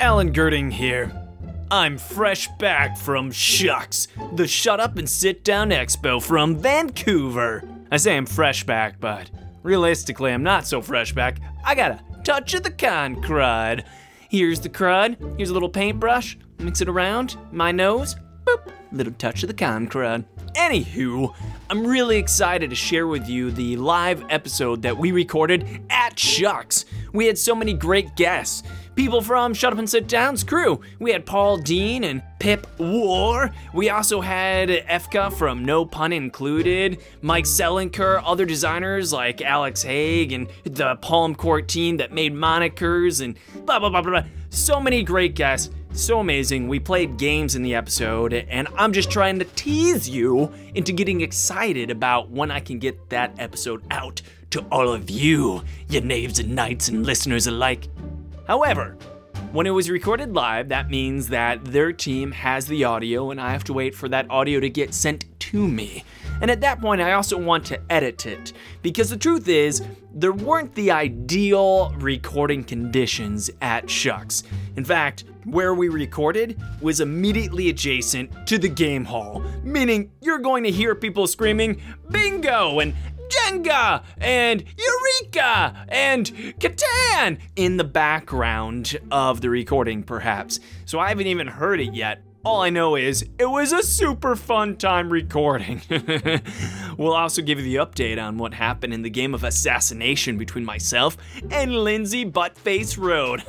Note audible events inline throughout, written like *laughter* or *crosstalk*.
Alan Gerding here. I'm fresh back from SHUX, the Shut Up and Sit Down Expo from Vancouver. I say I'm fresh back, but realistically, I'm not so fresh back. I got a touch of the con crud. Here's the crud, here's a little paintbrush, mix it around, my nose, boop, little touch of the con crud. Anywho, I'm really excited to share with you the live episode that we recorded at SHUX. We had so many great guests. People from Shut Up and Sit Down's crew. We had Paul Dean and Pip Warr. We also had Efka from No Pun Included, Mike Selinker, other designers like Alex Hague and the Palm Court team that made monikers and blah blah blah blah. blah. So many great guests. So amazing. We played games in the episode, and I'm just trying to tease you into getting excited about when I can get that episode out to all of you, you knaves and knights and listeners alike. However, when it was recorded live, that means that their team has the audio, and I have to wait for that audio to get sent to me. And at that point, I also want to edit it. Because the truth is, there weren't the ideal recording conditions at SHUX. In fact, where we recorded was immediately adjacent to the game hall, meaning you're going to hear people screaming, Bingo! and Jenga and Eureka and Catan in the background of the recording, perhaps. So I haven't even heard it yet. All I know is it was a super fun time recording. *laughs* we'll also give you the update on what happened in the game of assassination between myself and Lindsay Buttface Road.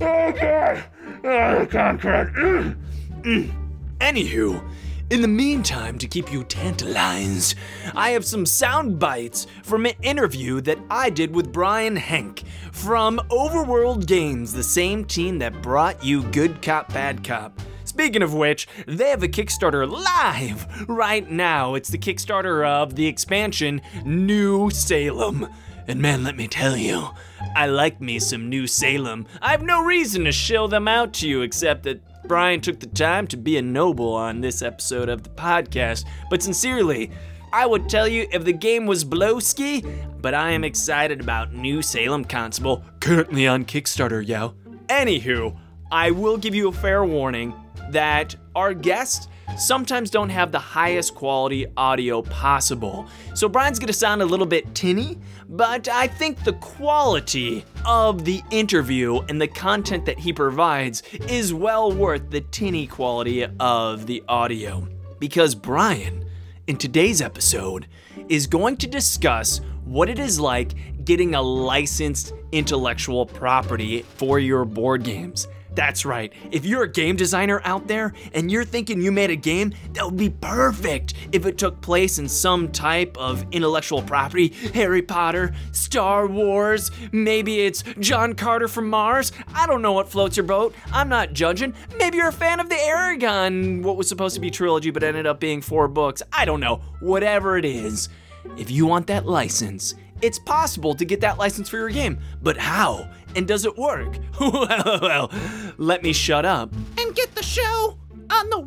oh god! Oh, concrete. Anywho, in the meantime, to keep you tantalized, I have some sound bites from an interview that I did with Brian Henk from Overworld Games, the same team that brought you Good Cop, Bad Cop. Speaking of which, they have a Kickstarter live right now. It's the Kickstarter of the expansion New Salem. And man, let me tell you, I like me some New Salem. I have no reason to show them out to you except that Brian took the time to be a noble on this episode of the podcast. But sincerely, I would tell you if the game was Blowski, but I am excited about New Salem Constable currently on Kickstarter, yo. Anywho, I will give you a fair warning that our guests sometimes don't have the highest quality audio possible. So Brian's gonna sound a little bit tinny, but I think the quality of the interview and the content that he provides is well worth the tinny quality of the audio. Because Brian, in today's episode, is going to discuss what it is like getting a licensed intellectual property for your board games. That's right. If you're a game designer out there and you're thinking you made a game that would be perfect if it took place in some type of intellectual property Harry Potter, Star Wars, maybe it's John Carter from Mars. I don't know what floats your boat. I'm not judging. Maybe you're a fan of the Eragon, what was supposed to be trilogy but ended up being four books. I don't know. Whatever it is, if you want that license, it's possible to get that license for your game. But how? And does it work? well, *laughs* well, let me shut up and get the show on the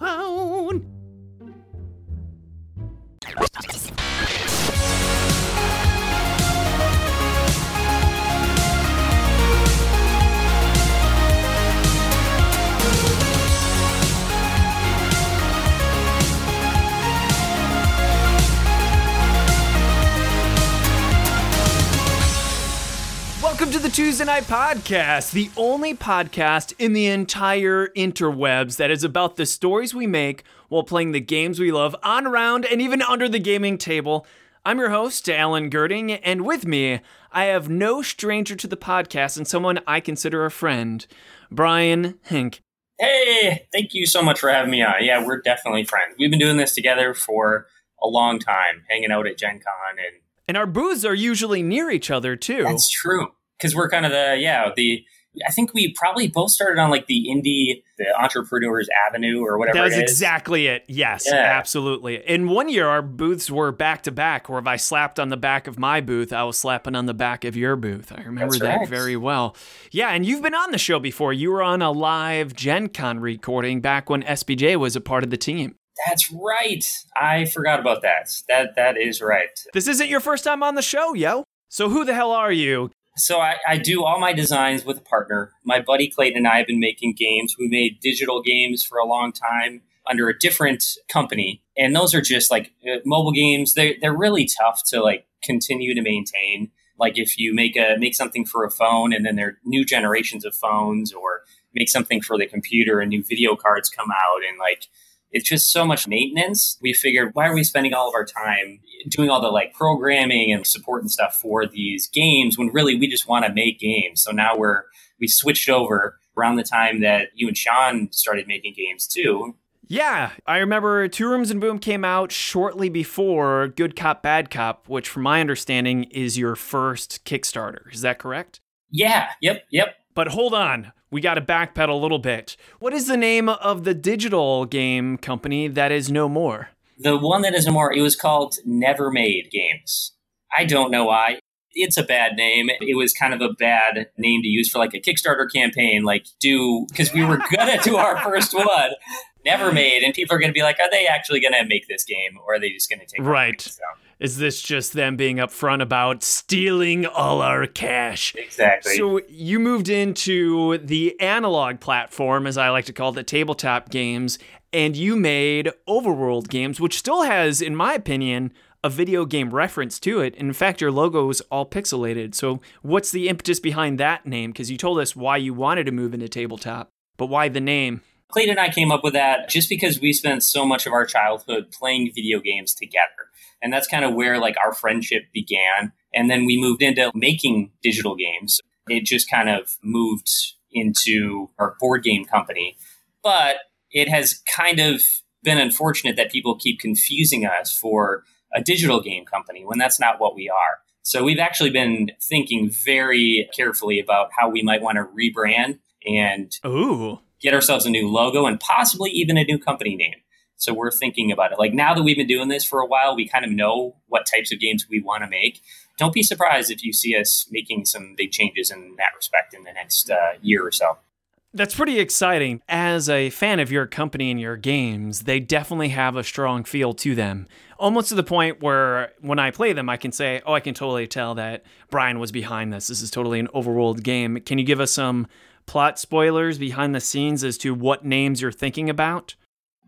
road. Tuesday Knight Podcast, the only podcast in the entire interwebs that is about the stories we make while playing the games we love on, around, and even under the gaming table. I'm your host, Alan Gerding, and with me, I have no stranger to the podcast and someone I consider a friend, Brian Henk. Hey, thank you so much for having me on. Yeah, we're definitely friends. We've been doing this together for a long time, hanging out at Gen Con and And our booths are usually near each other, too. That's true. Because we're kind of the yeah the I think we probably both started on like the indie the entrepreneurs avenue or whatever. That was it is. exactly it. Yes, Yeah. absolutely. In one year, our booths were back to back, where if I slapped on the back of my booth, I was slapping on the back of your booth. I remember That's that right. very well. Yeah, and you've been on the show before. You were on a live Gen Con recording back when SBJ was a part of the team. That's right. I forgot about that. That that is right. This isn't your first time on the show, yo. So who the hell are you? So I, I do all my designs with a partner. My buddy Clayton and I have been making games. We made digital games for a long time under a different company, and those are just like uh, mobile games. They they're really tough to like continue to maintain. Like if you make a make something for a phone, and then there are new generations of phones, or make something for the computer, and new video cards come out, and like it's just so much maintenance. We figured, why are we spending all of our time doing all the like programming and support and stuff for these games when really we just want to make games? So now we're, we switched over around the time that you and Sean started making games too. Yeah, I remember Two Rooms and Boom came out shortly before Good Cop Bad Cop, which, from my understanding, is your first Kickstarter. Is that correct? Yeah, yep, yep. But hold on, we got to backpedal a little bit. What is the name of the digital game company that is no more? The one that is no more, it was called Never Made Games. I don't know why. It's a bad name. It was kind of a bad name to use for like a Kickstarter campaign, like do, because we were gonna do our first one, Never Made, and people are gonna be like, are they actually gonna make this game or are they just gonna take Right. So. Is this just them being upfront about stealing all our cash? Exactly. So you moved into the analog platform, as I like to call it, the tabletop games, and you made Overworld games, which still has, in my opinion, a video game reference to it. In fact, your logo is all pixelated. So what's the impetus behind that name? Because you told us why you wanted to move into tabletop, but why the name? Clayton and I came up with that just because we spent so much of our childhood playing video games together. And that's kind of where like our friendship began. And then we moved into making digital games. It just kind of moved into our board game company. But it has kind of been unfortunate that people keep confusing us for a digital game company when that's not what we are. So we've actually been thinking very carefully about how we might want to rebrand and Ooh. Get ourselves a new logo and possibly even a new company name. So we're thinking about it. Like now that we've been doing this for a while, we kind of know what types of games we want to make. Don't be surprised if you see us making some big changes in that respect in the next uh, year or so. That's pretty exciting. As a fan of your company and your games, they definitely have a strong feel to them. Almost to the point where when I play them, I can say, oh, I can totally tell that Brian was behind this. This is totally an overworld game. Can you give us some plot spoilers behind the scenes as to what names you're thinking about?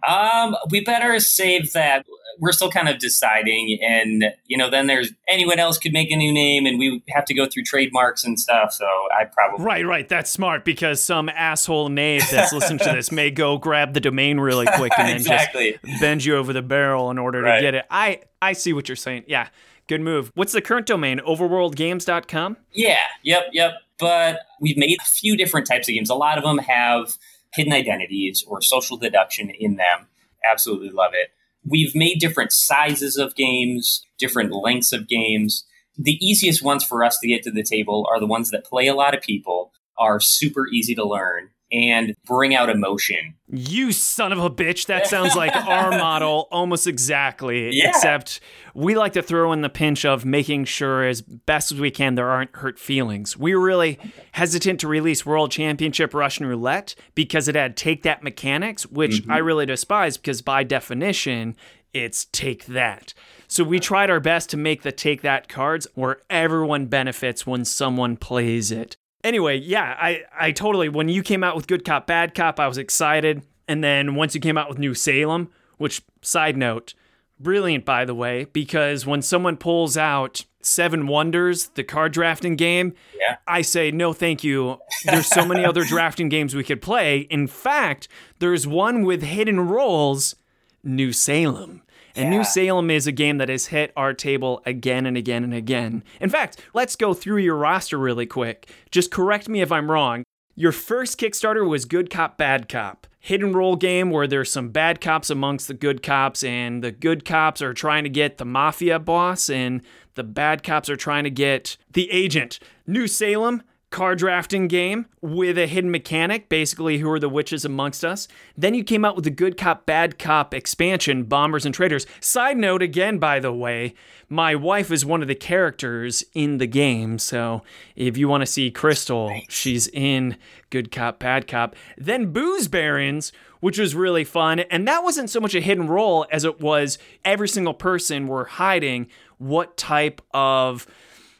Um, we better save that. We're still kind of deciding, and you know, then there's anyone else could make a new name, and we have to go through trademarks and stuff. So I probably right, right. That's smart because some asshole knave that's listening to this may go grab the domain really quick and then *laughs* exactly. just bend you over the barrel in order Right. to get it. I I see what you're saying. Yeah, good move. What's the current domain? Overworldgames.com. Yeah, yep, yep. But we've made a few different types of games. A lot of them have hidden identities or social deduction in them. Absolutely love it. We've made different sizes of games, different lengths of games. The easiest ones for us to get to the table are the ones that play a lot of people, are super easy to learn, and bring out emotion. You son of a bitch. That sounds like *laughs* our model almost exactly. Yeah. Except we like to throw in the pinch of making sure as best as we can there aren't hurt feelings. We were really hesitant to release World Championship Russian Roulette because it had take that mechanics, which mm-hmm. I really despise because by definition, it's take that. So we tried our best to make the take that cards where everyone benefits when someone plays it. Anyway, yeah, I, I totally, when you came out with Good Cop, Bad Cop, I was excited. And then once you came out with New Salem, which, side note, brilliant, by the way, because when someone pulls out Seven Wonders, the card drafting game, Yeah. I say, no, thank you. There's so many other *laughs* drafting games we could play. In fact, there's one with hidden roles, New Salem. And New Salem is a game that has hit our table again and again and again. In fact, let's go through your roster really quick. Just correct me if I'm wrong. Your first Kickstarter was Good Cop, Bad Cop. Hidden role game where there's some bad cops amongst the good cops, and the good cops are trying to get the mafia boss, and the bad cops are trying to get the agent. New Salem, card drafting game with a hidden mechanic, basically who are the witches amongst us. Then you came out with the Good Cop, Bad Cop expansion, Bombers and Traitors. Side note again, by the way, my wife is one of the characters in the game, so if you want to see Crystal, she's in Good Cop, Bad Cop. Then Booze Barons, which was really fun, and that wasn't so much a hidden role as it was every single person were hiding what type of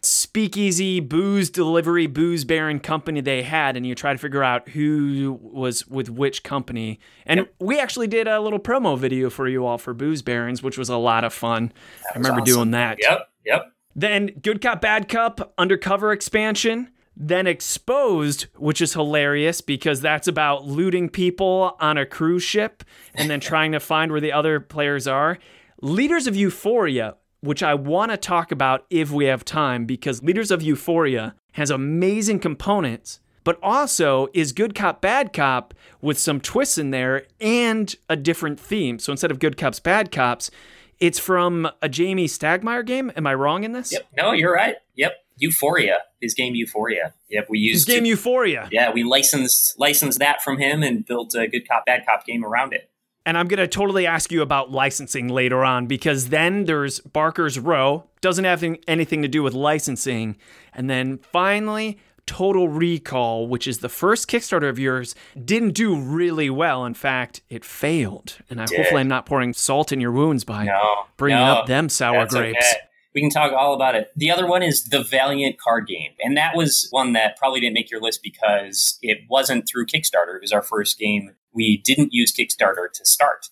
speakeasy booze delivery booze baron company they had and you try to figure out who was with which company. And yep. we actually did a little promo video for you all for booze barons which was a lot of fun. I remember awesome. doing that. Yep yep. Then good cop bad cop undercover expansion then exposed which is hilarious because that's about looting people on a cruise ship and then trying to find where the other players are. Leaders of euphoria which I want to talk about if we have time because Leaders of Euphoria has amazing components, but also is Good Cop, Bad Cop with some twists in there and a different theme. So instead of Good Cops, Bad Cops, it's from a Jamey Stegmaier game. Am I wrong in this? Yep. No, you're right. Yep. Euphoria, his game Euphoria. Yep, we used his game to, Euphoria. Yeah, we licensed licensed that from him and built a good cop bad cop game around it. And I'm going to totally ask you about licensing later on because then there's Barker's Row, doesn't have anything to do with licensing. And then finally, Total Recall, which is the first Kickstarter of yours, didn't do really well. In fact, it failed. And I, hopefully, I'm not pouring salt in your wounds by no, bringing no, up them sour grapes. Okay. We can talk all about it. The other one is the Valiant card game. And that was one that probably didn't make your list because it wasn't through Kickstarter. It was our first game we didn't use Kickstarter to start.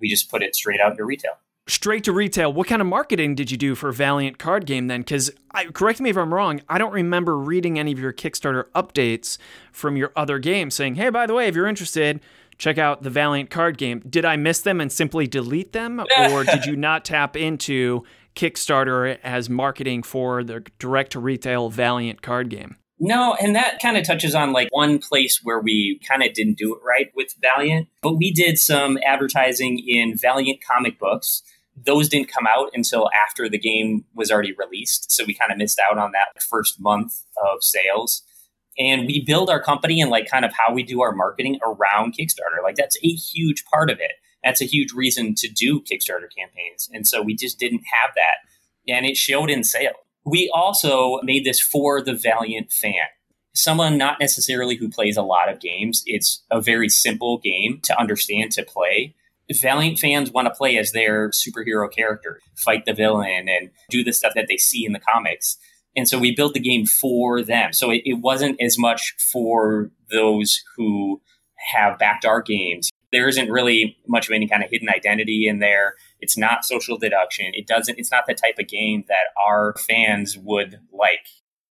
We just put it straight out into retail. Straight to retail. What kind of marketing did you do for Valiant Card Game then? Because correct me if I'm wrong, I don't remember reading any of your Kickstarter updates from your other games saying, "Hey, by the way, if you're interested, check out the Valiant Card Game." Did I miss them and simply delete them, *laughs* or did you not tap into Kickstarter as marketing for the direct to retail Valiant Card Game? No, and that kind of touches on like one place where we kind of didn't do it right with Valiant, but we did some advertising in Valiant comic books. Those didn't come out until after the game was already released. So we kind of missed out on that first month of sales. And we build our company and like kind of how we do our marketing around Kickstarter. Like that's a huge part of it. That's a huge reason to do Kickstarter campaigns. And so we just didn't have that. And it showed in sales. We also made this for the Valiant fan. Someone not necessarily who plays a lot of games. It's a very simple game to understand to play. Valiant fans want to play as their superhero character, fight the villain, and do the stuff that they see in the comics. And so we built the game for them. So it, it wasn't as much for those who have backed our games. There isn't really much of any kind of hidden identity in there. It's not social deduction. It doesn't. It's not the type of game that our fans would like.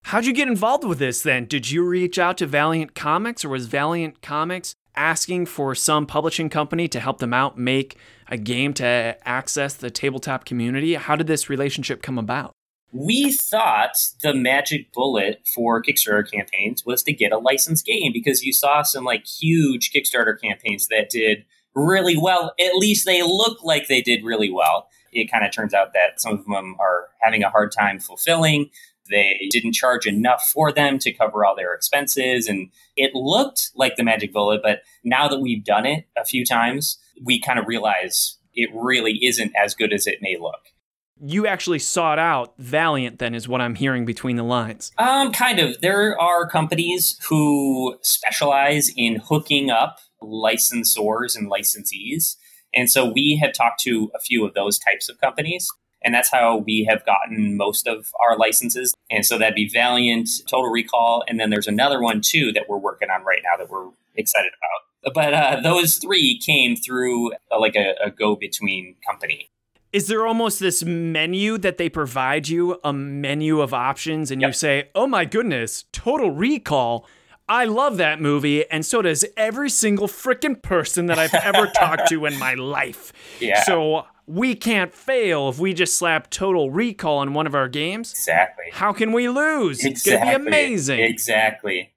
How'd you get involved with this then? Did you reach out to Valiant Comics, or was Valiant Comics asking for some publishing company to help them out make a game to access the tabletop community? How did this relationship come about? We thought the magic bullet for Kickstarter campaigns was to get a licensed game because you saw some like huge Kickstarter campaigns that did really well. At least they look like they did really well. It kind of turns out that some of them are having a hard time fulfilling. They didn't charge enough for them to cover all their expenses. And it looked like the magic bullet, but now that we've done it a few times, we kind of realize it really isn't as good as it may look. You actually sought out Valiant, then, is what I'm hearing between the lines. Um, kind of. There are companies who specialize in hooking up licensors and licensees. And so we have talked to a few of those types of companies. And that's how we have gotten most of our licenses. And so that'd be Valiant, Total Recall. And then there's another one too that we're working on right now that we're excited about. But uh, those three came through uh, like a, a go between company. Is there almost this menu that they provide you, a menu of options, and yep. you say, oh my goodness, Total Recall? I love that movie, and so does every single freaking person that I've ever *laughs* talked to in my life. Yeah. So we can't fail if we just slap Total Recall on one of our games. Exactly. How can we lose? Exactly. It's gonna be amazing. Exactly.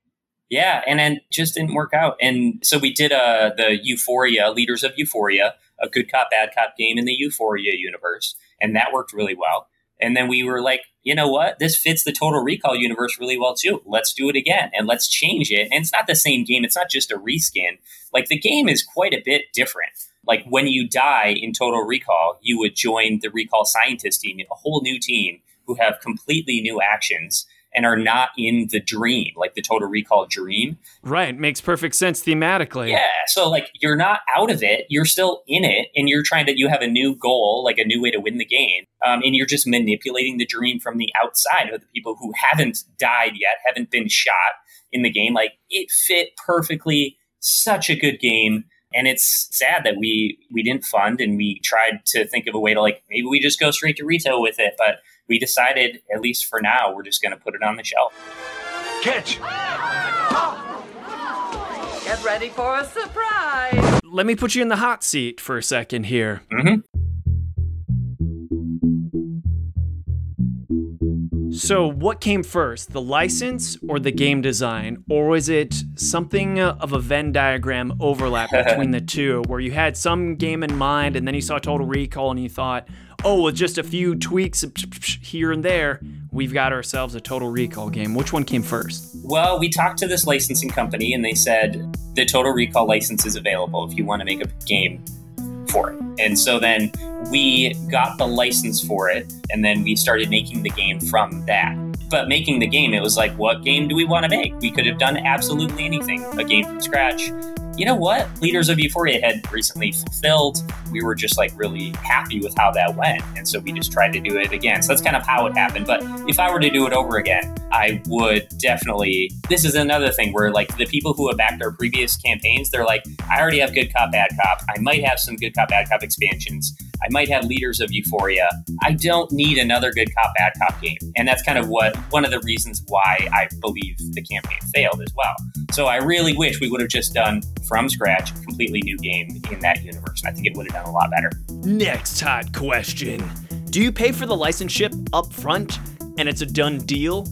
Yeah, and then just didn't work out, and so we did uh, the Euphoria Leaders of Euphoria, a good cop bad cop game in the Euphoria universe, and that worked really well. And then we were like, you know what? This fits the Total Recall universe really well too. Let's do it again and let's change it. And it's not the same game. It's not just a reskin. Like the game is quite a bit different. Like when you die in Total Recall, you would join the Recall scientist team, a whole new team who have completely new actions. And are not in the dream, like the Total Recall dream. Right. Makes perfect sense thematically. Yeah. So, like, you're not out of it. You're still in it, and you're trying to, you have a new goal, like a new way to win the game. Um, and you're just manipulating the dream from the outside of the people who haven't died yet, haven't been shot in the game. Like, it fit perfectly. Such a good game and it's sad that we we didn't fund and we tried to think of a way to like maybe we just go straight to retail with it but we decided at least for now we're just going to put it on the shelf catch get ready for a surprise let me put you in the hot seat for a second here mm-hmm. So, what came first, the license or the game design? Or was it something of a Venn diagram overlap *laughs* between the two, where you had some game in mind and then you saw Total Recall and you thought, oh, with just a few tweaks here and there, we've got ourselves a Total Recall game? Which one came first? Well, we talked to this licensing company and they said the Total Recall license is available if you want to make a game for it. And so then we got the license for it, and then we started making the game from that. But making the game, it was like, what game do we want to make? We could have done absolutely anything, a game from scratch you know what? Leaders of Euphoria had recently fulfilled. We were just like really happy with how that went. And so we just tried to do it again. So that's kind of how it happened. But if I were to do it over again, I would definitely. This is another thing where like the people who have backed our previous campaigns, they're like, I already have Good Cop, Bad Cop. I might have some Good Cop, Bad Cop expansions. I might have Leaders of Euphoria. I don't need another Good Cop, Bad Cop game. And that's kind of what one of the reasons why I believe the campaign failed as well. So I really wish we would have just done from scratch, completely new game in that universe. And I think it would have done a lot better. Next hot question Do you pay for the license ship up front and it's a done deal?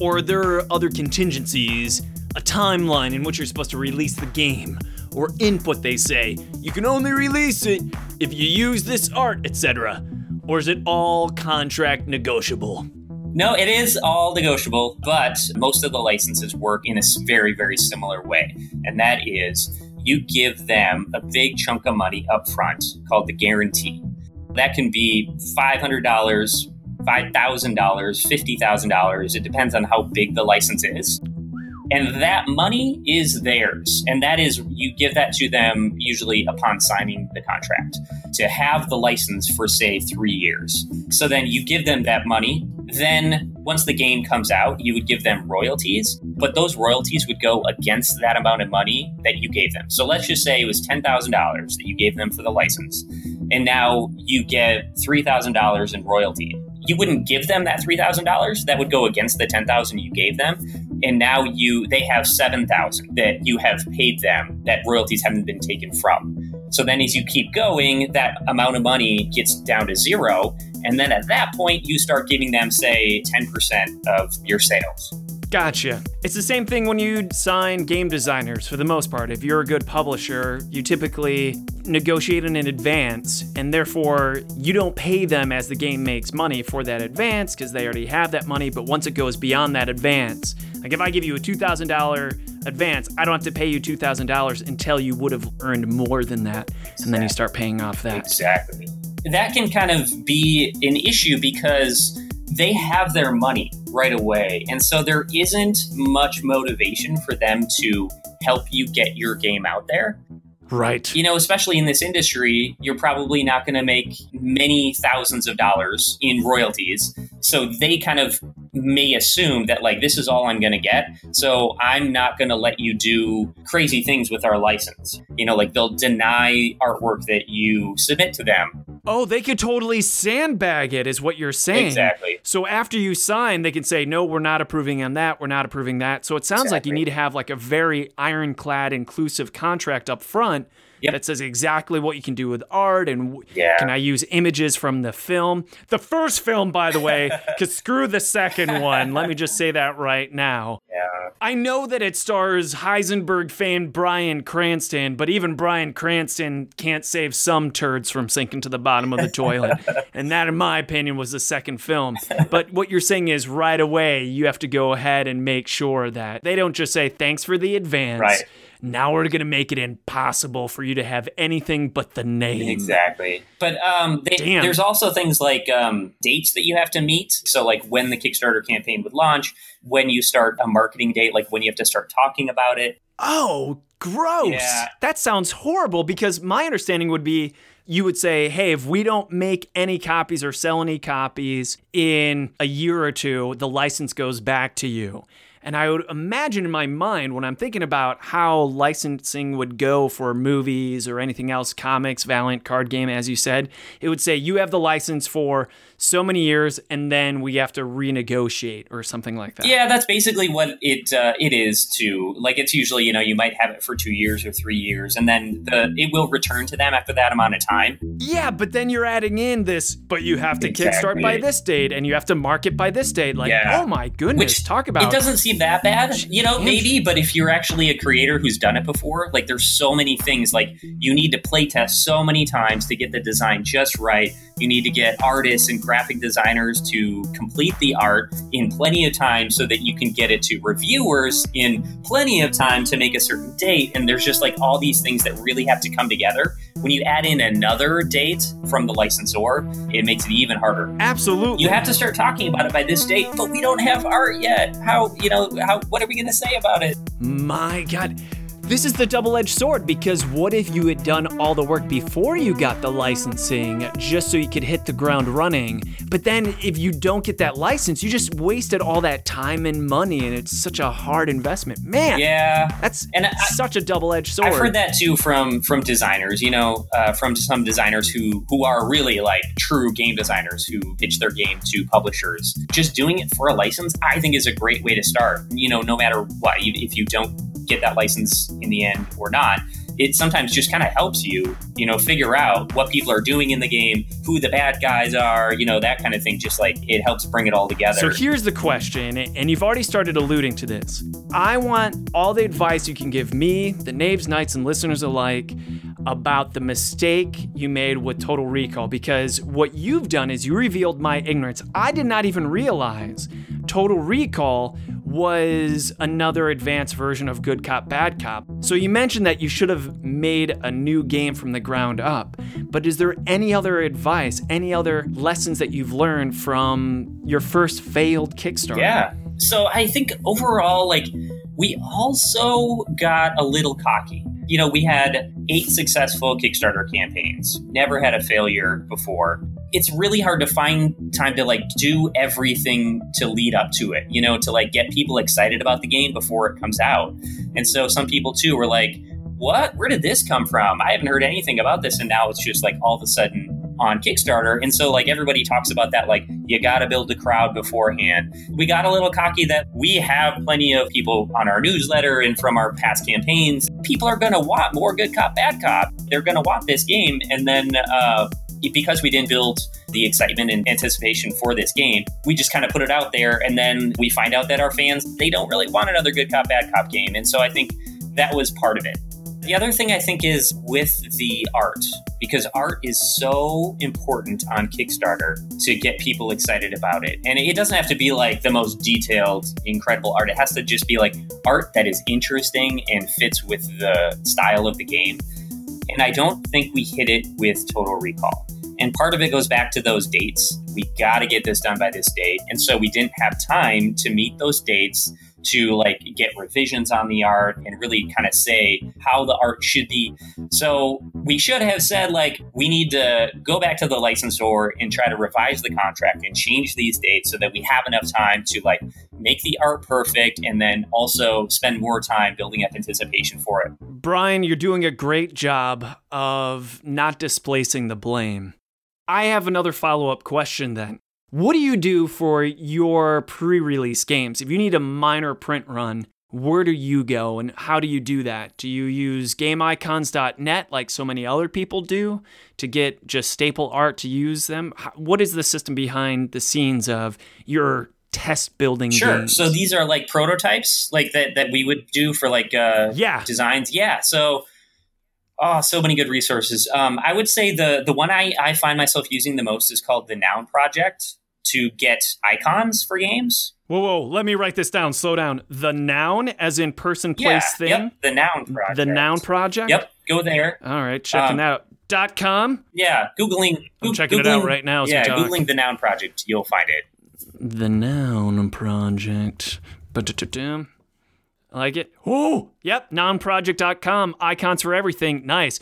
Or are there other contingencies, a timeline in which you're supposed to release the game? Or input, they say, you can only release it if you use this art, etc. Or is it all contract negotiable? No, it is all negotiable, but most of the licenses work in a very, very similar way. And that is you give them a big chunk of money up front called the guarantee. That can be $500, $5,000, $50,000. It depends on how big the license is. And that money is theirs. And that is, you give that to them usually upon signing the contract to have the license for, say, three years. So then you give them that money. Then, once the game comes out, you would give them royalties, but those royalties would go against that amount of money that you gave them. So let's just say it was $10,000 that you gave them for the license. And now you get $3,000 in royalty you wouldn't give them that $3,000. That would go against the 10,000 you gave them. And now you they have 7,000 that you have paid them that royalties haven't been taken from. So then as you keep going, that amount of money gets down to zero. And then at that point, you start giving them, say, 10% of your sales. Gotcha. It's the same thing when you sign game designers for the most part. If you're a good publisher, you typically negotiate in advance, and therefore you don't pay them as the game makes money for that advance because they already have that money. But once it goes beyond that advance, like if I give you a $2,000 advance, I don't have to pay you $2,000 until you would have earned more than that. And then you start paying off that. Exactly. That can kind of be an issue because they have their money right away. And so there isn't much motivation for them to help you get your game out there. Right. You know, especially in this industry, you're probably not going to make many thousands of dollars in royalties. So they kind of may assume that, like, this is all I'm going to get. So I'm not going to let you do crazy things with our license. You know, like they'll deny artwork that you submit to them Oh, they could totally sandbag it, is what you're saying. Exactly. So after you sign, they can say, no, we're not approving on that. We're not approving that. So it sounds exactly. like you need to have like a very ironclad, inclusive contract up front yep. that says exactly what you can do with art and yeah. can I use images from the film. The first film, by the way, *laughs* because screw the second one. Let me just say that right now. Yeah. I know that it stars Heisenberg fan Bryan Cranston, but even Bryan Cranston can't save some turds from sinking to the bottom of the toilet. *laughs* and that, in my opinion, was the second film. But what you're saying is right away, you have to go ahead and make sure that they don't just say, thanks for the advance. Right Now we're going to make it impossible for you to have anything but the name. Exactly. But um, they, there's also things like um, dates that you have to meet. So, like when the Kickstarter campaign would launch, when you start a marketing date, like when you have to start talking about it. Oh, gross. Yeah. That sounds horrible because my understanding would be you would say, hey, if we don't make any copies or sell any copies in a year or two, the license goes back to you. And I would imagine in my mind when I'm thinking about how licensing would go for movies or anything else, comics, Valiant card game, as you said, it would say you have the license for so many years and then we have to renegotiate or something like that. Yeah, that's basically what it uh, it is too. Like it's usually you know you might have it for two years or three years, and then the it will return to them after that amount of time. Yeah, but then you're adding in this, but you have to kickstart by this date and you have to market by this date. Like, Yeah. oh my goodness, Which talk about it doesn't seem that bad, you know, maybe. But if you're actually a creator who's done it before, like there's so many things. Like you need to play test so many times to get the design just right. You need to get artists and graphic designers to complete the art in plenty of time so that you can get it to reviewers in plenty of time to make a certain date. And there's just like all these things that really have to come together. When you add in another date from the licensor, it makes it even harder Absolutely. you have to start talking about it by this date but we don't have art yet how you know how what are we going to say about it My God. This is the double edged sword because what if you had done all the work before you got the licensing just so you could hit the ground running? But then if you don't get that license, you just wasted all that time and money and it's such a hard investment. Man, yeah that's And I- such a double edged sword. I've heard that too from from designers, you know, uh, from some designers who who are really like true game designers who pitch their game to publishers. Just doing it for a license, I think, is a great way to start. You know, no matter what, if you don't get that license in the end or not, it sometimes just kind of helps you, you know, figure out what people are doing in the game, who the bad guys are, you know, that kind of thing. Just like it helps bring it all together. So here's the question, and you've already started alluding to this. I want all the advice you can give me, the Knaves, Knights, and listeners alike about the mistake you made with Total Recall because what you've done is you revealed my ignorance. I did not even realize Total Recall was another advanced version of Good Cop, Bad Cop. So you mentioned that you should have made a new game from the ground up. But is there any other advice, any other lessons that you've learned from your first failed Kickstarter? Yeah. So I think overall, like, we also got a little cocky. You know, we had eight successful Kickstarter campaigns, never had a failure before. It's really hard to find time to like do everything to lead up to it, you know, to like get people excited about the game before it comes out. And so some people too were like, what? Where did this come from? I haven't heard anything about this. And now it's just like all of a sudden on Kickstarter. And so, like, everybody talks about that, like, you got to build the crowd beforehand. We got a little cocky that we have plenty of people on our newsletter and from our past campaigns. People are going to want more good cop, bad cop. They're going to want this game. And then, uh, because we didn't build the excitement and anticipation for this game, we just kind of put it out there. And then we find out that our fans, they don't really want another good cop, bad cop game. And so I think that was part of it. The other thing I think is with the art, because art is so important on Kickstarter to get people excited about it. And it doesn't have to be like the most detailed, incredible art. It has to just be like art that is interesting and fits with the style of the game. And I don't think we hit it with Total Recall. And part of it goes back to those dates. We got to get this done by this date. And so we didn't have time to meet those dates to like get revisions on the art and really kind of say how the art should be. So we should have said like we need to go back to the licensor and try to revise the contract and change these dates so that we have enough time to like make the art perfect and then also spend more time building up anticipation for it. Brian, you're doing a great job of not displacing the blame. I have another follow up question then. What do you do for your pre release games? If you need a minor print run, where do you go and how do you do that? Do you use gameicons.net like so many other people do to get just staple art to use them? What is the system behind the scenes of your test building Sure. games? So these are like prototypes like that that we would do for like uh Yeah. designs. Yeah. So oh, so many good resources. Um I would say the the one I I find myself using the most is called the Noun Project to get icons for games. Whoa, whoa, let me write this down. Slow down. The noun, as in person, Yeah, place, thing. Yep, the noun project. The noun project? Yep, go there. All right, checking Um, that out. Dot com? Yeah, googling. I'm Goog- checking it out right now Yeah, googling the noun project, you'll find it. The noun project. Ba-da-da-dum. I like it. Oh, yep. Nounproject.com. Icons for everything. Nice.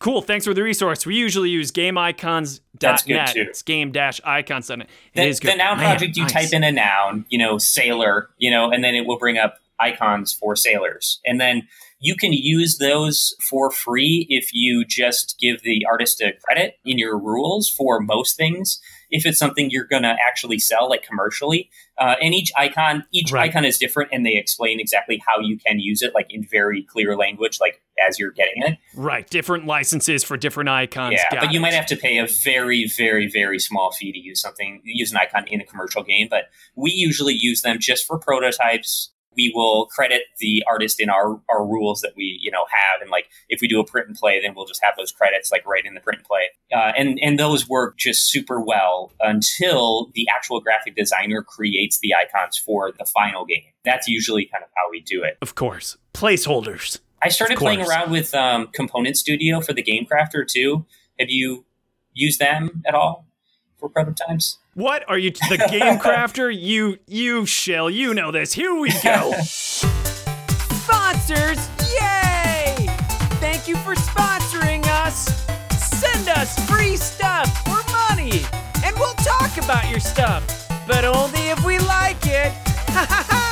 Cool. Thanks for the resource. We usually use gameicons.net. That's good, too. It's game-icons.net. It The, is good. the noun Man, project, you nice. type in a noun, you know, sailor, you know, and then it will bring up icons for sailors. And then you can use those for free if you just give the artist a credit in your rules for most things. If it's something you're going to actually sell, like commercially, uh, and each icon, each Right. icon is different, and they explain exactly how you can use it, like in very clear language, like as you're getting it. Right. Different licenses for different icons. Yeah, Got but you might have to pay a very, very, very small fee to use something, use an icon in a commercial game. But we usually use them just for prototypes. We will credit the artist in our, our rules that we you know have, and like if we do a print and play, then we'll just have those credits like right in the print and play, uh, and and those work just super well until the actual graphic designer creates the icons for the final game. That's usually kind of how we do it. Of course. Placeholders. I started playing around with um, Component Studio for the Game Crafter too. Have you used them at all for prototypes? What are you, the game *laughs* crafter? You, you shill. You know this. Here we go. *laughs* Sponsors, yay! Thank you for sponsoring us. Send us free stuff or money, and we'll talk about your stuff, but only if we like it. Ha ha ha!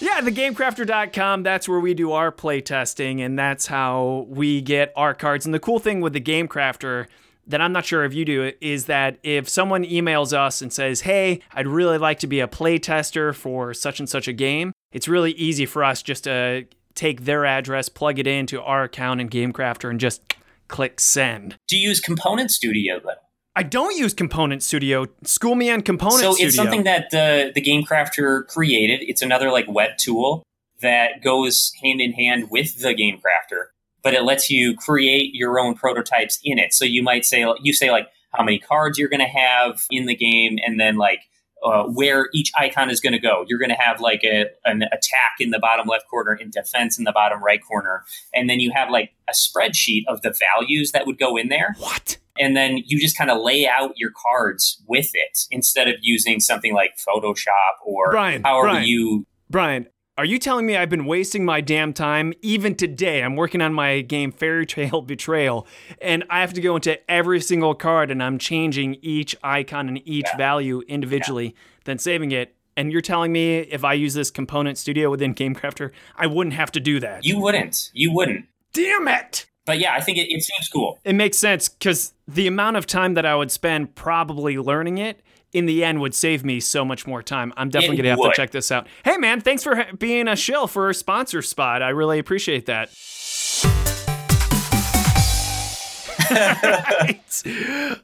Yeah, thegamecrafter.com, that's where we do our playtesting, and that's how we get our cards. And the cool thing with the Game Crafter that I'm not sure if you do it is that if someone emails us and says, Hey, I'd really like to be a playtester for such and such a game, it's really easy for us just to take their address, plug it into our account in GameCrafter, and just click send. Do you use Component Studio though? I don't use Component Studio. School me on Component so Studio. it's something that the the Game Crafter created. It's another like web tool that goes hand in hand with the Game Crafter, but it lets you create your own prototypes in it. So you might say you say like how many cards you're going to have in the game, and then like uh, where each icon is going to go. You're going to have like a, an attack in the bottom left corner and defense in the bottom right corner. And then you have like a spreadsheet of the values that would go in there. what? And then you just kind of lay out your cards with it instead of using something like Photoshop or Brian, however Brian. you. Brian, are you telling me I've been wasting my damn time? Even today, I'm working on my game Fairy Tale *laughs* Betrayal, and I have to go into every single card and I'm changing each icon and each Yeah. value individually, then saving it. And you're telling me if I use this component studio within GameCrafter, I wouldn't have to do that. You wouldn't. You wouldn't. Damn it! But yeah, I think it, it seems cool. It makes sense because the amount of time that I would spend probably learning it in the end would save me so much more time. I'm definitely going to have would. to check this out. Hey, man, thanks for being a shill for a sponsor spot. I really appreciate that. *laughs* Right.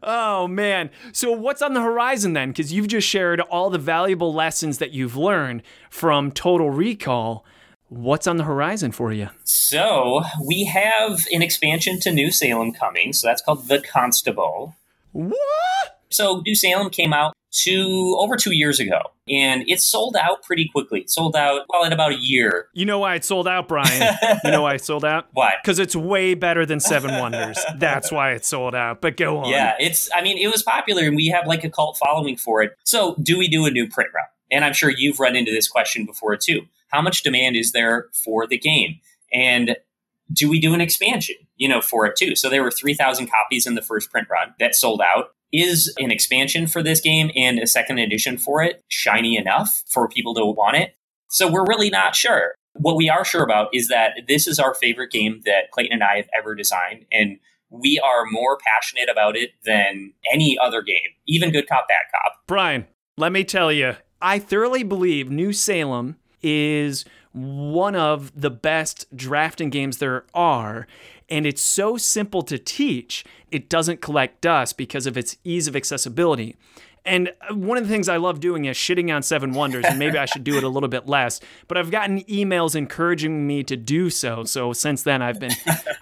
Oh, man. So, what's on the horizon then? Because you've just shared all the valuable lessons that you've learned from Total Recall. What's on the horizon for you? So we have an expansion to New Salem coming. So that's called The Constable. What? So New Salem came out two over two years ago, and it sold out pretty quickly. It sold out well in about a year. You know why it sold out, Brian? *laughs* you know why it sold out? Why? Because it's way better than Seven Wonders. That's why it sold out. But go on. Yeah, it's. I mean, it was popular, and we have like a cult following for it. So, do we do a new print run? And I'm sure you've run into this question before too. How much demand is there for the game? And do we do an expansion? You know, for it too. So there were 3,000 copies in the first print run that sold out. Is an expansion for this game and a second edition for it shiny enough for people to want it? So we're really not sure. What we are sure about is that this is our favorite game that Clayton and I have ever designed, and we are more passionate about it than any other game, even Good Cop, Bad Cop. Brian, let me tell you, I thoroughly believe New Salem is one of the best drafting games there are. And it's so simple to teach, it doesn't collect dust because of its ease of accessibility. And uh, one of the things I love doing is shitting on Seven Wonders, and maybe I should do it a little bit less. But I've gotten emails encouraging me to do so. So since then, I've been,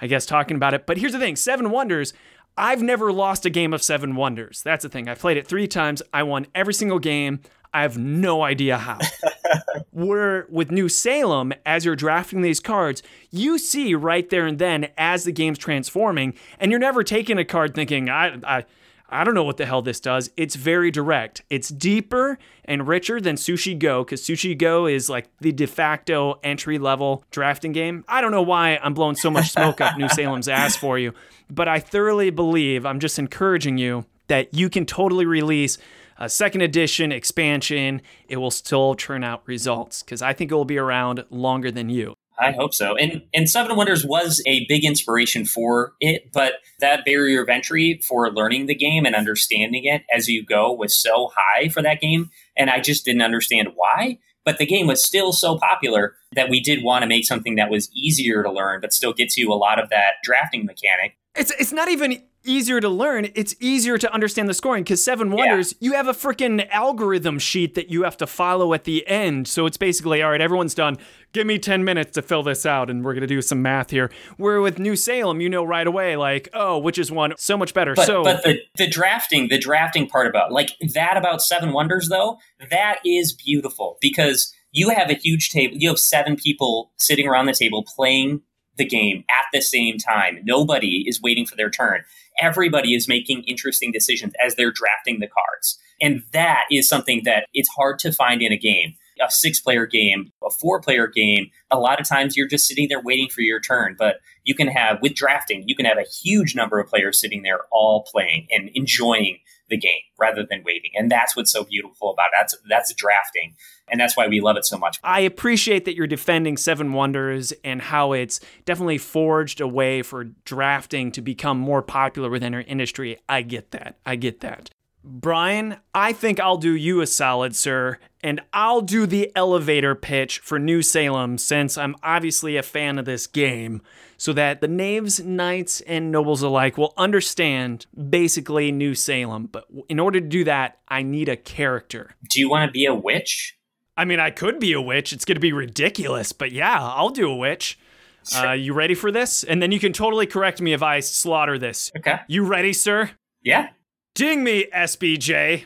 I guess, talking about it. But here's the thing Seven Wonders, I've never lost a game of Seven Wonders. That's the thing. I've played it three times. I won every single game. I have no idea how. *laughs* Where with New Salem, as you're drafting these cards, you see right there and then as the game's transforming, and you're never taking a card thinking, I, I, I don't know what the hell this does. It's very direct. It's deeper and richer than Sushi Go because Sushi Go is like the de facto entry level drafting game. I don't know why I'm blowing so much smoke up New Salem's *laughs* ass for you, but I thoroughly believe, I'm just encouraging you that you can totally release a second edition expansion. It will still churn out results because I think it will be around longer than you. I hope so. And and Seven Wonders was a big inspiration for it, but that barrier of entry for learning the game and understanding it as you go was so high for that game, and I just didn't understand why. But the game was still so popular that we did want to make something that was easier to learn, but still gets you a lot of that drafting mechanic. It's it's not even easier to learn. It's easier to understand the scoring because Seven Wonders, yeah. you have a freaking algorithm sheet that you have to follow at the end. So it's basically, all right, everyone's done. Give me 10 minutes to fill this out, and we're going to do some math here. Where with New Salem, you know right away, like, oh, which is one so much better. But, so, but the, the drafting, the drafting part about, like, that about Seven Wonders, though, that is beautiful because you have a huge table. You have seven people sitting around the table playing the game at the same time. Nobody is waiting for their turn everybody is making interesting decisions as they're drafting the cards. And that is something that it's hard to find in a game. A six player game, a four player game, a lot of times you're just sitting there waiting for your turn. But you can have, with drafting, you can have a huge number of players sitting there all playing and enjoying the game rather than waiting. And that's what's so beautiful about it. That's that's drafting. And that's why we love it so much. I appreciate that you're defending Seven Wonders and how it's definitely forged a way for drafting to become more popular within our industry. I get that. I get that. Brian, I think I'll do you a solid, sir, and I'll do the elevator pitch for New Salem since I'm obviously a fan of this game, so that the knaves, knights, and nobles alike will understand basically New Salem. But in order to do that, I need a character. Do you want to be a witch? I mean, I could be a witch. It's going to be ridiculous, but yeah, I'll do a witch. Sure. Uh, you ready for this? And then you can totally correct me if I slaughter this. Okay. You ready, sir? Yeah. Ding me, SBJ.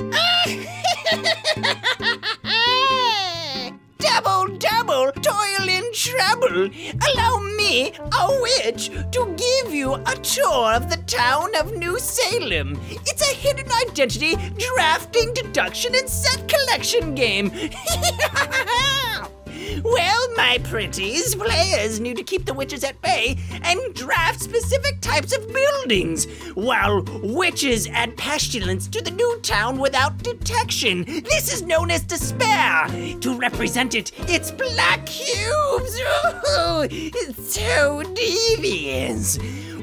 *laughs* double, double, toil and trouble. Allow me, a witch, to give you a tour of the town of New Salem. It's a hidden identity, drafting, deduction, and set collection game. *laughs* Well, my pretties, players need to keep the witches at bay and draft specific types of buildings, while witches add pestilence to the new town without detection. This is known as despair. To represent it, it's black cubes. *laughs* Ooh, it's so devious.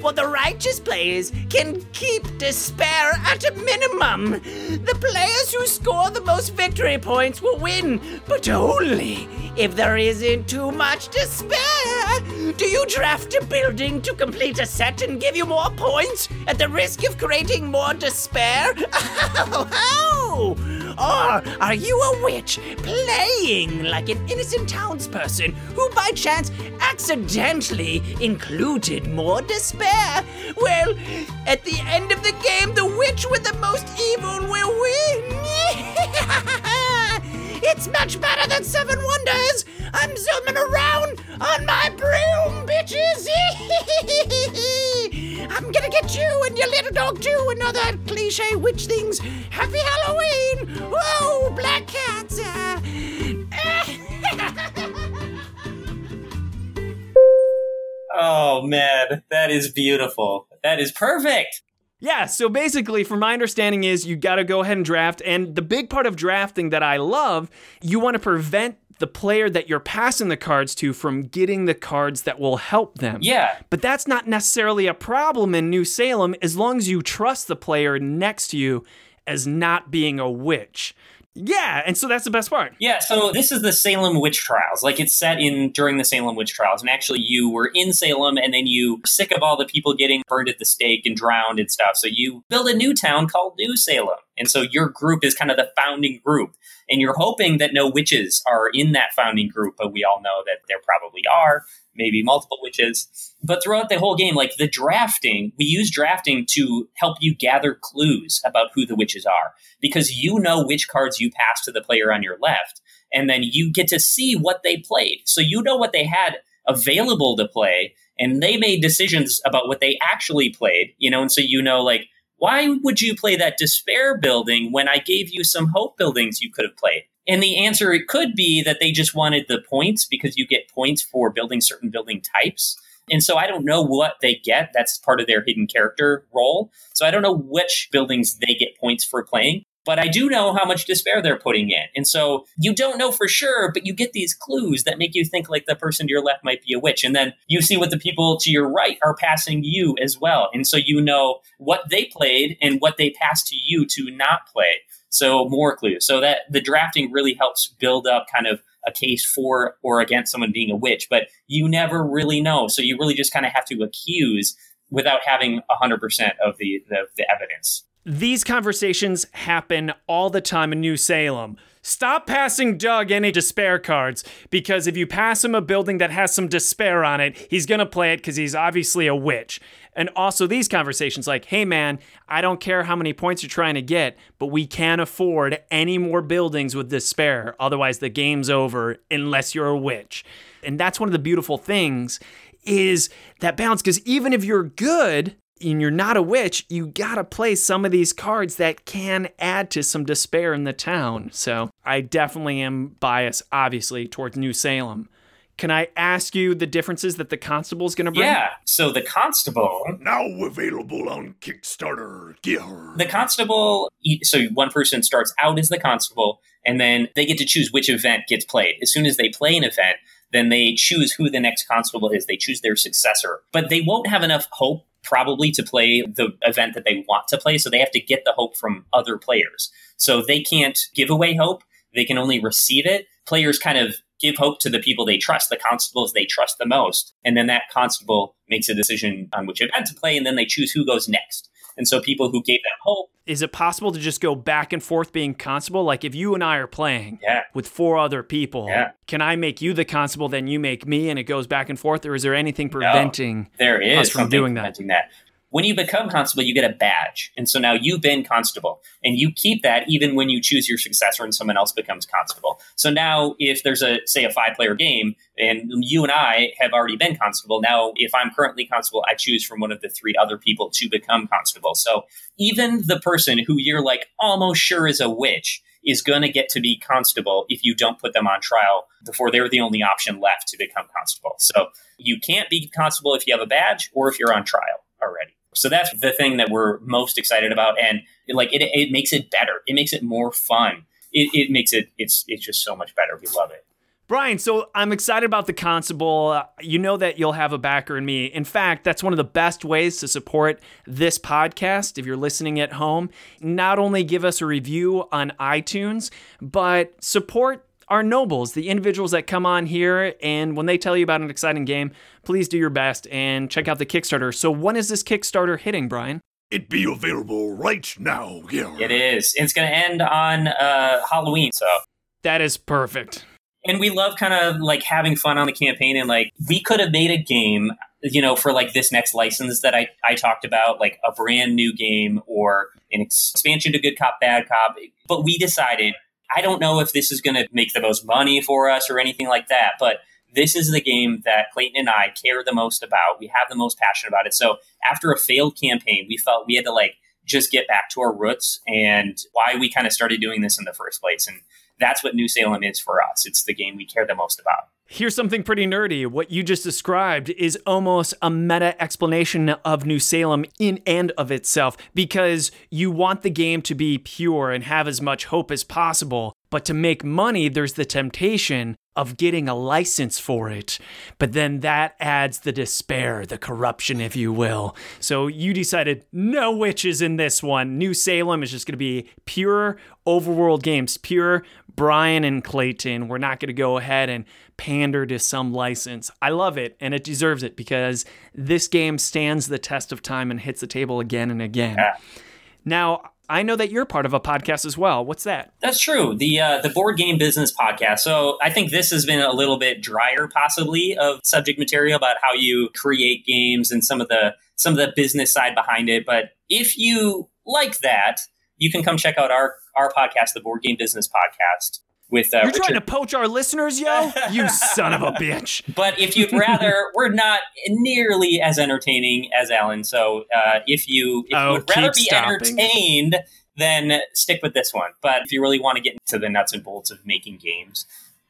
Well, the righteous players can keep despair at a minimum. The players who score the most victory points will win, but only if there isn't too much despair. Do you draft a building to complete a set and give you more points at the risk of creating more despair? *laughs* Oh, oh! Or are you a witch playing like an innocent townsperson who by chance accidentally included more despair? Well, at the end of the game, the witch with the most evil will win. *laughs* it's much better than Seven Wonders. I'm zooming around on my broom, bitches. *laughs* I'm gonna get you and your little dog too, and other cliche witch things. Happy Halloween! Whoa, black cats! Uh, *laughs* oh man, that is beautiful. That is perfect. Yeah, so basically, from my understanding, is you got to go ahead and draft. And the big part of drafting that I love, you want to prevent the player that you're passing the cards to from getting the cards that will help them. Yeah. But that's not necessarily a problem in New Salem as long as you trust the player next to you as not being a witch. Yeah, and so that's the best part. Yeah, so this is the Salem witch trials. Like it's set in during the Salem witch trials, and actually you were in Salem, and then you sick of all the people getting burned at the stake and drowned and stuff. So you build a new town called New Salem, And so your group is kind of the founding group. And you're hoping that no witches are in that founding group, but we all know that there probably are, maybe multiple witches. But throughout the whole game, like the drafting, we use drafting to help you gather clues about who the witches are because you know which cards you pass to the player on your left. And then you get to see what they played. So you know what they had available to play and they made decisions about what they actually played, you know, and so you know, like, why would you play that despair building when I gave you some hope buildings you could have played? And the answer it could be that they just wanted the points because you get points for building certain building types. And so I don't know what they get. That's part of their hidden character role. So I don't know which buildings they get points for playing but I do know how much despair they're putting in. And so you don't know for sure, but you get these clues that make you think like the person to your left might be a witch. And then you see what the people to your right are passing you as well. And so you know what they played and what they passed to you to not play. So more clues. So that the drafting really helps build up kind of a case for or against someone being a witch, but you never really know. So you really just kind of have to accuse without having 100% of the, the, the evidence. These conversations happen all the time in New Salem. Stop passing Doug any despair cards because if you pass him a building that has some despair on it, he's going to play it because he's obviously a witch. And also, these conversations like, hey man, I don't care how many points you're trying to get, but we can't afford any more buildings with despair. Otherwise, the game's over unless you're a witch. And that's one of the beautiful things is that balance because even if you're good, and you're not a witch, you gotta play some of these cards that can add to some despair in the town. So I definitely am biased, obviously, towards New Salem. Can I ask you the differences that the constable is going to bring? Yeah. So the constable now available on Kickstarter. Yeah. The constable. So one person starts out as the constable, and then they get to choose which event gets played. As soon as they play an event, then they choose who the next constable is. They choose their successor, but they won't have enough hope probably to play the event that they want to play. So they have to get the hope from other players. So they can't give away hope. They can only receive it. Players kind of give hope to the people they trust, the constables they trust the most. And then that constable makes a decision on which event to play, and then they choose who goes next. And so people who gave them hope. Is it possible to just go back and forth being constable? Like if you and I are playing yeah. with four other people, yeah. can I make you the constable, then you make me, and it goes back and forth? Or is there anything preventing no, there is us from doing that? that? When you become constable, you get a badge. And so now you've been constable and you keep that even when you choose your successor and someone else becomes constable. So now if there's a, say, a five player game and you and I have already been constable, now if I'm currently constable, I choose from one of the three other people to become constable. So even the person who you're like almost sure is a witch is going to get to be constable if you don't put them on trial before they're the only option left to become constable. So you can't be constable if you have a badge or if you're on trial already. So that's the thing that we're most excited about, and it, like it, it makes it better. It makes it more fun. It, it makes it it's it's just so much better. We love it. Brian, so I'm excited about the Constable. Uh, you know that you'll have a backer in me. In fact, that's one of the best ways to support this podcast if you're listening at home. Not only give us a review on iTunes, but support our nobles, the individuals that come on here, and when they tell you about an exciting game, please do your best and check out the Kickstarter. So, when is this Kickstarter hitting, Brian? It be available right now. Yeah. It is. It's going to end on uh, Halloween. So that is perfect. And we love kind of like having fun on the campaign, and like we could have made a game, you know, for like this next license that I I talked about, like a brand new game or an expansion to Good Cop Bad Cop. But we decided I don't know if this is going to make the most money for us or anything like that, but this is the game that Clayton and I care the most about. We have the most passion about it. So after a failed campaign, we felt we had to like just get back to our roots and why we kind of started doing this in the first place. And that's what New Salem is for us. It's the game we care the most about. Here's something pretty nerdy. What you just described is almost a meta explanation of New Salem in and of itself because you want the game to be pure and have as much hope as possible. But to make money, there's the temptation of getting a license for it. But then that adds the despair, the corruption, if you will. So you decided no witches in this one. New Salem is just going to be pure overworld games, pure Brian and Clayton. We're not going to go ahead and pander to some license. I love it and it deserves it because this game stands the test of time and hits the table again and again. Yeah. Now, I know that you're part of a podcast as well. What's that? That's true. The uh, the board game business podcast. So I think this has been a little bit drier, possibly, of subject material about how you create games and some of the some of the business side behind it. But if you like that, you can come check out our our podcast, the Board Game Business Podcast. With uh, You're Richard. trying to poach our listeners, yo? *laughs* You son of a bitch. But if you'd rather, *laughs* we're not nearly as entertaining as Alan. So uh, if you if Oh, you would rather be stopping. entertained, then stick with this one. But if you really want to get into the nuts and bolts of making games,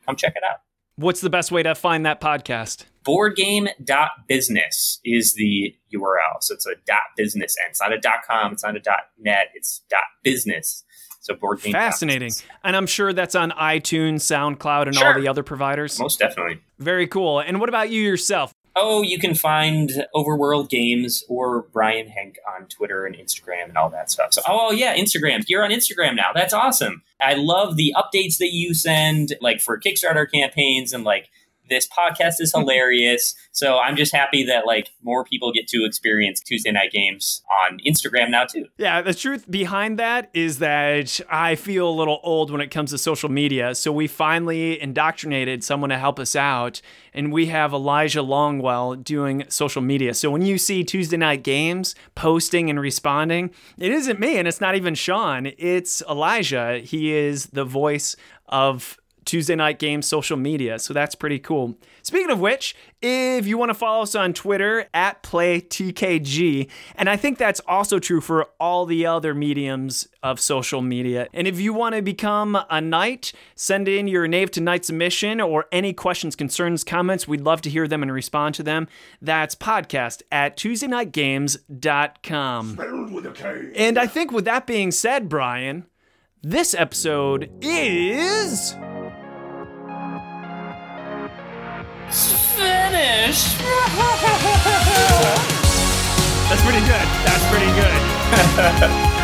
come check it out. What's the best way to find that podcast? boardgame.business is the URL. So it's a dot business and it's not a dot com, it's not a dot net, it's dot business. So board game. Fascinating. And I'm sure that's on iTunes, SoundCloud, and all the other providers. Most definitely. Very cool. And what about you yourself? Oh, you can find Overworld Games or Brian Henk on Twitter and Instagram and all that stuff. So, oh, oh yeah, Instagram. You're on Instagram now. That's awesome. I love the updates that you send, like for Kickstarter campaigns, and like this podcast is hilarious. so I'm just happy that like more people get to experience Tuesday Knight Games on Instagram now too. Yeah, the truth behind that is that I feel a little old when it comes to social media. So we finally indoctrinated someone to help us out, and we have Elijah Longwell doing social media. So when you see Tuesday Knight Games posting and responding, it isn't me and it's not even Sean, it's Elijah. He is the voice of Tuesday Knight Games social media. So that's pretty cool. Speaking of which, if you want to follow us on Twitter at PlayTKG, and I think that's also true for all the other mediums of social media. And if you want to become a knight, send in your Knave to Knight submission or any questions, concerns, comments. We'd love to hear them and respond to them. That's podcast at TuesdayKnightGames.com. Spelled with a K. And I think with that being said, Brian, this episode is. Finished. That's pretty good. That's pretty good. *laughs*